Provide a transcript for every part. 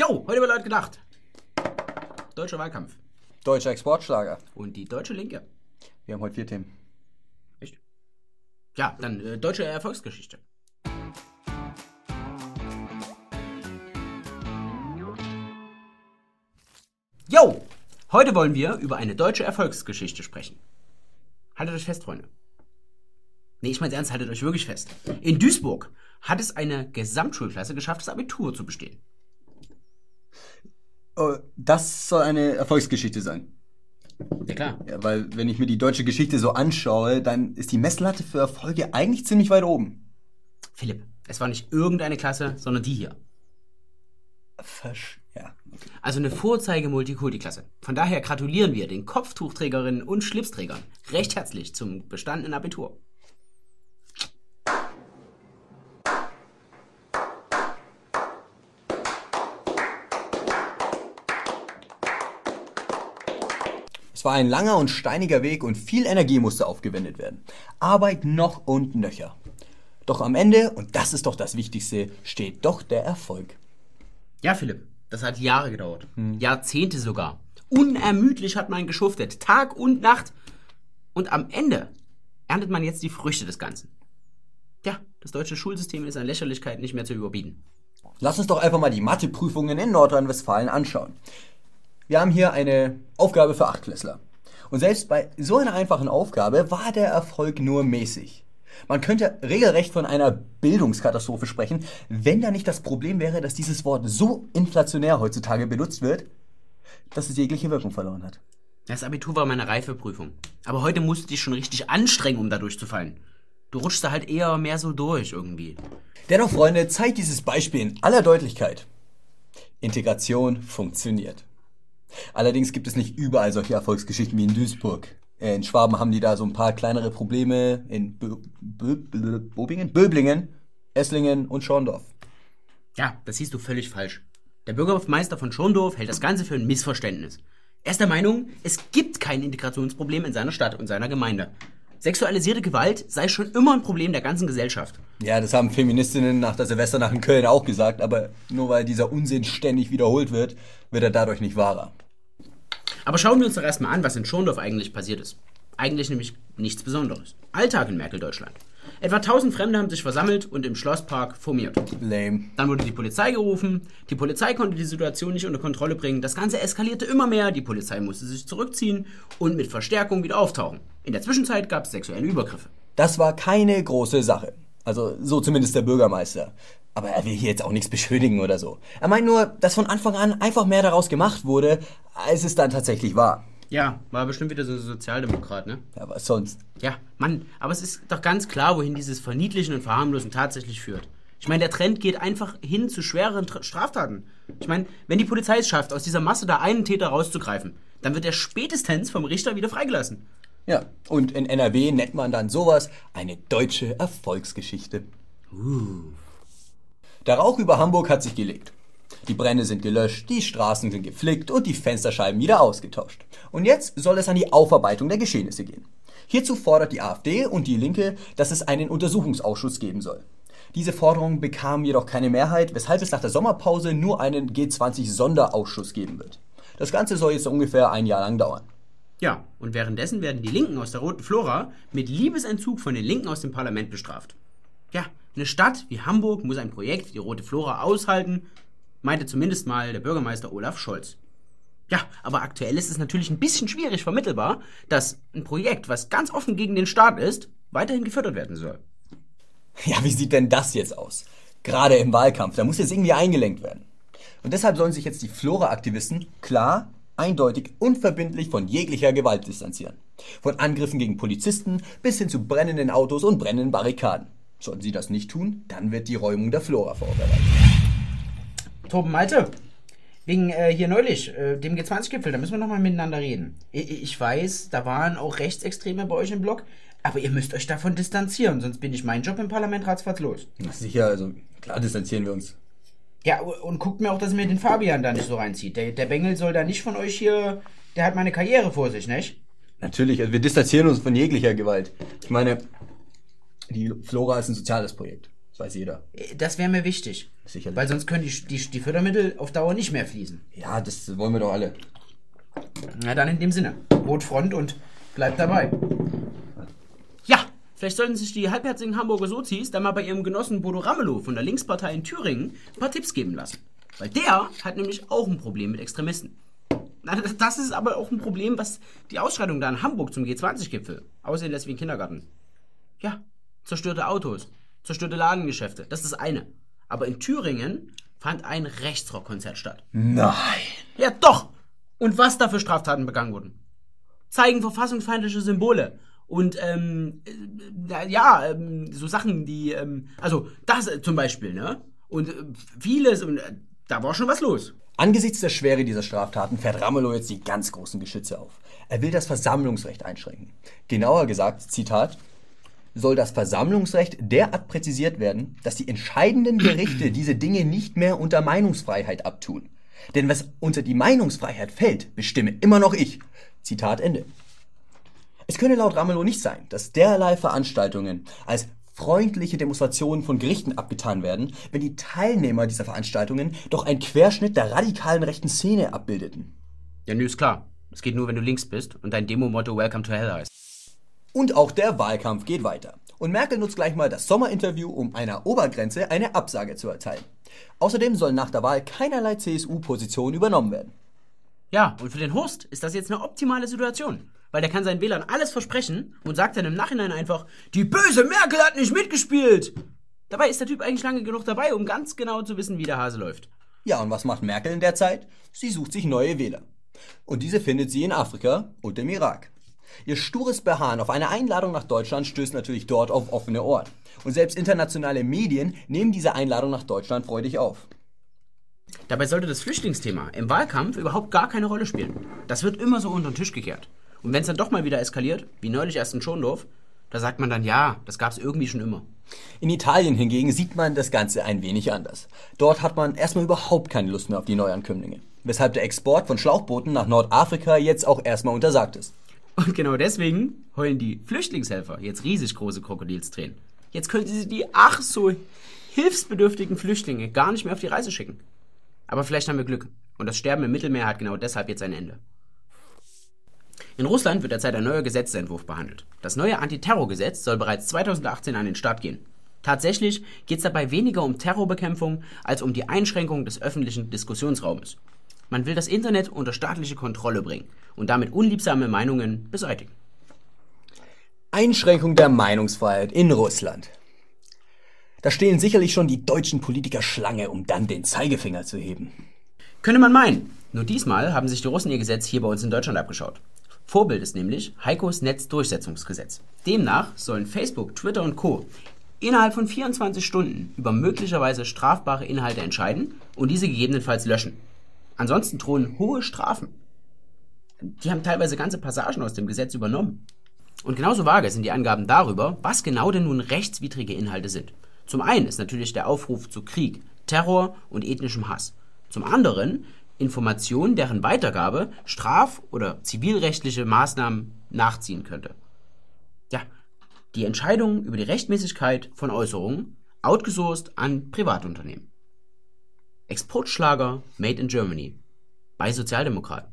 Jo, heute wird laut gedacht. Deutscher Wahlkampf. Deutscher Exportschlager. Und die deutsche Linke. Wir haben heute vier Themen. Echt? Ja, dann äh, deutsche Erfolgsgeschichte. Jo! Heute wollen wir über eine deutsche Erfolgsgeschichte sprechen. Haltet euch fest, Freunde. Nee, ich meine ernst, haltet euch wirklich fest. In Duisburg hat es eine Gesamtschulklasse geschafft, das Abitur zu bestehen. Oh, das soll eine Erfolgsgeschichte sein. Ja klar. Ja, weil wenn ich mir die deutsche Geschichte so anschaue, dann ist die Messlatte für Erfolge eigentlich ziemlich weit oben. Philipp, es war nicht irgendeine Klasse, sondern die hier. Versch ja. Okay. Also eine Vorzeige-Multikulti-Klasse. Von daher gratulieren wir den Kopftuchträgerinnen und Schlipsträgern recht herzlich zum bestandenen Abitur. Es war ein langer und steiniger Weg und viel Energie musste aufgewendet werden. Arbeit noch und nöcher. Doch am Ende, und das ist doch das Wichtigste, steht doch der Erfolg. Ja, Philipp, das hat Jahre gedauert. Jahrzehnte sogar. Unermüdlich hat man geschuftet, Tag und Nacht. Und am Ende erntet man jetzt die Früchte des Ganzen. Ja, das deutsche Schulsystem ist an Lächerlichkeit nicht mehr zu überbieten. Lass uns doch einfach mal die Matheprüfungen in Nordrhein-Westfalen anschauen. Wir haben hier eine Aufgabe für Achtklässler. Und selbst bei so einer einfachen Aufgabe war der Erfolg nur mäßig. Man könnte regelrecht von einer Bildungskatastrophe sprechen, wenn da nicht das Problem wäre, dass dieses Wort so inflationär heutzutage benutzt wird, dass es jegliche Wirkung verloren hat. Das Abitur war meine Reifeprüfung. Aber heute musst du dich schon richtig anstrengen, um da durchzufallen. Du rutschst da halt eher mehr so durch irgendwie. Dennoch, Freunde, zeigt dieses Beispiel in aller Deutlichkeit. Integration funktioniert. Allerdings gibt es nicht überall solche Erfolgsgeschichten wie in Duisburg. In Schwaben haben die da so ein paar kleinere Probleme in Bö Bö Bö Bobingen? Böblingen, Esslingen und Schorndorf. Ja, das siehst du völlig falsch. Der Bürgermeister von Schorndorf hält das Ganze für ein Missverständnis. Er ist der Meinung, es gibt kein Integrationsproblem in seiner Stadt und seiner Gemeinde. Sexualisierte Gewalt sei schon immer ein Problem der ganzen Gesellschaft. Ja, das haben Feministinnen nach der Silvesternacht in Köln auch gesagt, aber nur weil dieser Unsinn ständig wiederholt wird, wird er dadurch nicht wahrer. Aber schauen wir uns doch erstmal an, was in Schorndorf eigentlich passiert ist. Eigentlich nämlich nichts Besonderes. Alltag in Merkel-Deutschland. Etwa 1000 Fremde haben sich versammelt und im Schlosspark formiert. Lame. Dann wurde die Polizei gerufen. Die Polizei konnte die Situation nicht unter Kontrolle bringen. Das Ganze eskalierte immer mehr. Die Polizei musste sich zurückziehen und mit Verstärkung wieder auftauchen. In der Zwischenzeit gab es sexuelle Übergriffe. Das war keine große Sache. Also so zumindest der Bürgermeister. Aber er will hier jetzt auch nichts beschönigen oder so. Er meint nur, dass von Anfang an einfach mehr daraus gemacht wurde, als es dann tatsächlich war. Ja, war bestimmt wieder so ein Sozialdemokrat, ne? Ja, was sonst? Ja, Mann, aber es ist doch ganz klar, wohin dieses Verniedlichen und Verharmlosen tatsächlich führt. Ich meine, der Trend geht einfach hin zu schwereren Tra- Straftaten. Ich meine, wenn die Polizei es schafft, aus dieser Masse da einen Täter rauszugreifen, dann wird er spätestens vom Richter wieder freigelassen. Ja, und in NRW nennt man dann sowas eine deutsche Erfolgsgeschichte. Der Rauch über Hamburg hat sich gelegt. Die Brände sind gelöscht, die Straßen sind geflickt und die Fensterscheiben wieder ausgetauscht. Und jetzt soll es an die Aufarbeitung der Geschehnisse gehen. Hierzu fordert die AfD und die Linke, dass es einen Untersuchungsausschuss geben soll. Diese Forderung bekam jedoch keine Mehrheit, weshalb es nach der Sommerpause nur einen G20-Sonderausschuss geben wird. Das Ganze soll jetzt ungefähr ein Jahr lang dauern. Ja, und währenddessen werden die Linken aus der Roten Flora mit Liebesentzug von den Linken aus dem Parlament bestraft. Ja, eine Stadt wie Hamburg muss ein Projekt wie die Rote Flora aushalten, meinte zumindest mal der Bürgermeister Olaf Scholz. Ja, aber aktuell ist es natürlich ein bisschen schwierig vermittelbar, dass ein Projekt, was ganz offen gegen den Staat ist, weiterhin gefördert werden soll. Ja, wie sieht denn das jetzt aus? Gerade im Wahlkampf, da muss jetzt irgendwie eingelenkt werden. Und deshalb sollen sich jetzt die Flora-Aktivisten klar, eindeutig, unverbindlich von jeglicher Gewalt distanzieren. Von Angriffen gegen Polizisten bis hin zu brennenden Autos und brennenden Barrikaden. Sollten sie das nicht tun, dann wird die Räumung der Flora verurteilt. Torben Malte, wegen äh, hier neulich, äh, dem G20-Gipfel, da müssen wir nochmal miteinander reden. Ich, ich weiß, da waren auch Rechtsextreme bei euch im Blog, aber ihr müsst euch davon distanzieren, sonst bin ich meinen Job im Parlament ratzfatz los. Sicher, also klar distanzieren wir uns. Ja, und guckt mir auch, dass mir den Fabian da nicht so reinzieht. Der, der Bengel soll da nicht von euch hier, der hat meine Karriere vor sich, nicht? Natürlich, also wir distanzieren uns von jeglicher Gewalt. Ich meine, die Flora ist ein soziales Projekt. weiß jeder. Äh, Das wäre mir wichtig. Sicherlich. Weil sonst können die, die, die Fördermittel auf Dauer nicht mehr fließen. Ja, das wollen wir doch alle. Na dann in dem Sinne. Rotfront und bleibt dabei. Ja, vielleicht sollten sich die halbherzigen Hamburger Sozis dann mal bei ihrem Genossen Bodo Ramelow von der Linkspartei in Thüringen ein paar Tipps geben lassen. Weil der hat nämlich auch ein Problem mit Extremisten. Das- Das ist aber auch ein Problem, was die Ausschreitung da in Hamburg zum G20-Gipfel aussehen lässt wie ein Kindergarten. Ja, zerstörte Autos, zerstörte Ladengeschäfte, das ist das eine. Aber in Thüringen fand ein Rechtsrockkonzert statt. Nein. Ja, doch! Und was da für Straftaten begangen wurden. Zeigen verfassungsfeindliche Symbole. Und, ähm, äh, ja, ähm, so Sachen, die, ähm, also, das äh, zum Beispiel, ne? Und äh, vieles, und äh, da war schon was los. Angesichts der Schwere dieser Straftaten fährt Ramelow jetzt die ganz großen Geschütze auf. Er will das Versammlungsrecht einschränken. Genauer gesagt, Zitat, soll das Versammlungsrecht derart präzisiert werden, dass die entscheidenden Gerichte diese Dinge nicht mehr unter Meinungsfreiheit abtun. Denn was unter die Meinungsfreiheit fällt, bestimme immer noch ich. Zitat Ende. Es könne laut Ramelow nicht sein, dass derlei Veranstaltungen als freundliche Demonstrationen von Gerichten abgetan werden, wenn die Teilnehmer dieser Veranstaltungen doch einen Querschnitt der radikalen rechten Szene abbildeten. Ja, nö, ist klar. Es geht nur, wenn du links bist und dein Demo-Motto Welcome to Hell heißt. Und auch der Wahlkampf geht weiter. Und Merkel nutzt gleich mal das Sommerinterview, um einer Obergrenze eine Absage zu erteilen. Außerdem soll nach der Wahl keinerlei CSU-Position übernommen werden. Ja, und für den Horst ist das jetzt eine optimale Situation. Weil der kann seinen Wählern alles versprechen und sagt dann im Nachhinein einfach, die böse Merkel hat nicht mitgespielt. Dabei ist der Typ eigentlich lange genug dabei, um ganz genau zu wissen, wie der Hase läuft. Ja, und was macht Merkel in der Zeit? Sie sucht sich neue Wähler. Und diese findet sie in Afrika und im Irak. Ihr stures Beharren auf eine Einladung nach Deutschland stößt natürlich dort auf offene Ohren. Und selbst internationale Medien nehmen diese Einladung nach Deutschland freudig auf. Dabei sollte das Flüchtlingsthema im Wahlkampf überhaupt gar keine Rolle spielen. Das wird immer so unter den Tisch gekehrt. Und wenn es dann doch mal wieder eskaliert, wie neulich erst in Schondorf, da sagt man dann, ja, das gab es irgendwie schon immer. In Italien hingegen sieht man das Ganze ein wenig anders. Dort hat man erstmal überhaupt keine Lust mehr auf die Neuankömmlinge. Weshalb der Export von Schlauchbooten nach Nordafrika jetzt auch erstmal untersagt ist. Und genau deswegen heulen die Flüchtlingshelfer jetzt riesig große Krokodilstränen. Jetzt können sie die ach so hilfsbedürftigen Flüchtlinge gar nicht mehr auf die Reise schicken. Aber vielleicht haben wir Glück. Und das Sterben im Mittelmeer hat genau deshalb jetzt ein Ende. In Russland wird derzeit ein neuer Gesetzentwurf behandelt. Das neue Antiterrorgesetz soll bereits 2018 an den Start gehen. Tatsächlich geht es dabei weniger um Terrorbekämpfung als um die Einschränkung des öffentlichen Diskussionsraumes. Man will das Internet unter staatliche Kontrolle bringen und damit unliebsame Meinungen beseitigen. Einschränkung der Meinungsfreiheit in Russland. Da stehen sicherlich schon die deutschen Politiker Schlange, um dann den Zeigefinger zu heben. Könnte man meinen. Nur diesmal haben sich die Russen ihr Gesetz hier bei uns in Deutschland abgeschaut. Vorbild ist nämlich Heikos Netzdurchsetzungsgesetz. Demnach sollen Facebook, Twitter und Co. innerhalb von 24 Stunden über möglicherweise strafbare Inhalte entscheiden und diese gegebenenfalls löschen. Ansonsten drohen hohe Strafen. Die haben teilweise ganze Passagen aus dem Gesetz übernommen. Und genauso vage sind die Angaben darüber, was genau denn nun rechtswidrige Inhalte sind. Zum einen ist natürlich der Aufruf zu Krieg, Terror und ethnischem Hass. Zum anderen Informationen, deren Weitergabe straf- oder zivilrechtliche Maßnahmen nachziehen könnte. Ja, die Entscheidung über die Rechtmäßigkeit von Äußerungen outgesourced an Privatunternehmen. Exportschlager made in Germany bei Sozialdemokraten.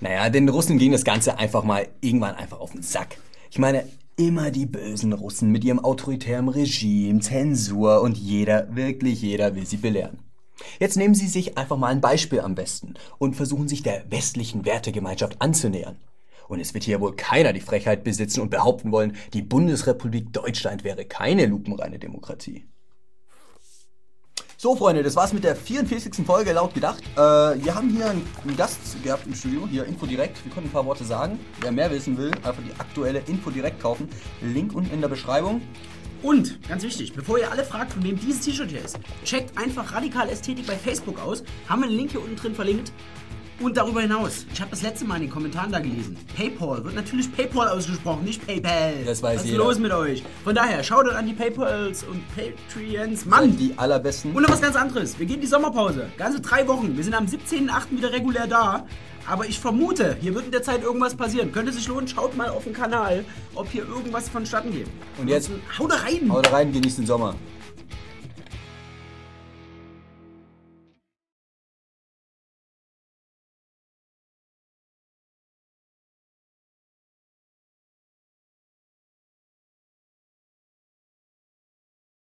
Naja, den Russen ging das Ganze einfach mal irgendwann einfach auf den Sack. Ich meine, immer die bösen Russen mit ihrem autoritären Regime, Zensur und jeder, wirklich jeder will sie belehren. Jetzt nehmen sie sich einfach mal ein Beispiel am besten und versuchen sich der westlichen Wertegemeinschaft anzunähern. Und es wird hier wohl keiner die Frechheit besitzen und behaupten wollen, die Bundesrepublik Deutschland wäre keine lupenreine Demokratie. So, Freunde, das war's mit der 44. Folge laut gedacht. Äh, wir haben hier einen Gast gehabt im Studio, hier Info direkt. Wir können ein paar Worte sagen. Wer mehr wissen will, einfach die aktuelle Info direkt kaufen. Link unten in der Beschreibung. Und, ganz wichtig, bevor ihr alle fragt, von wem dieses T-Shirt hier ist, checkt einfach Radikal Ästhetik bei Facebook aus. Haben wir einen Link hier unten drin verlinkt. Und darüber hinaus, ich habe das letzte Mal in den Kommentaren da gelesen. PayPal wird natürlich PayPal ausgesprochen, nicht PayPal. Das weiß Was ist jeder. los mit euch? Von daher, schaut an die PayPals und Patreons. Seid Mann! die allerbesten. Und noch was ganz anderes. Wir gehen die Sommerpause. Ganze drei Wochen. Wir sind am 17.08. wieder regulär da. Aber ich vermute, hier wird in der Zeit irgendwas passieren. Könnte sich lohnen, schaut mal auf den Kanal, ob hier irgendwas vonstatten geht. Und jetzt- Haut rein! Haut rein, genießt den Sommer.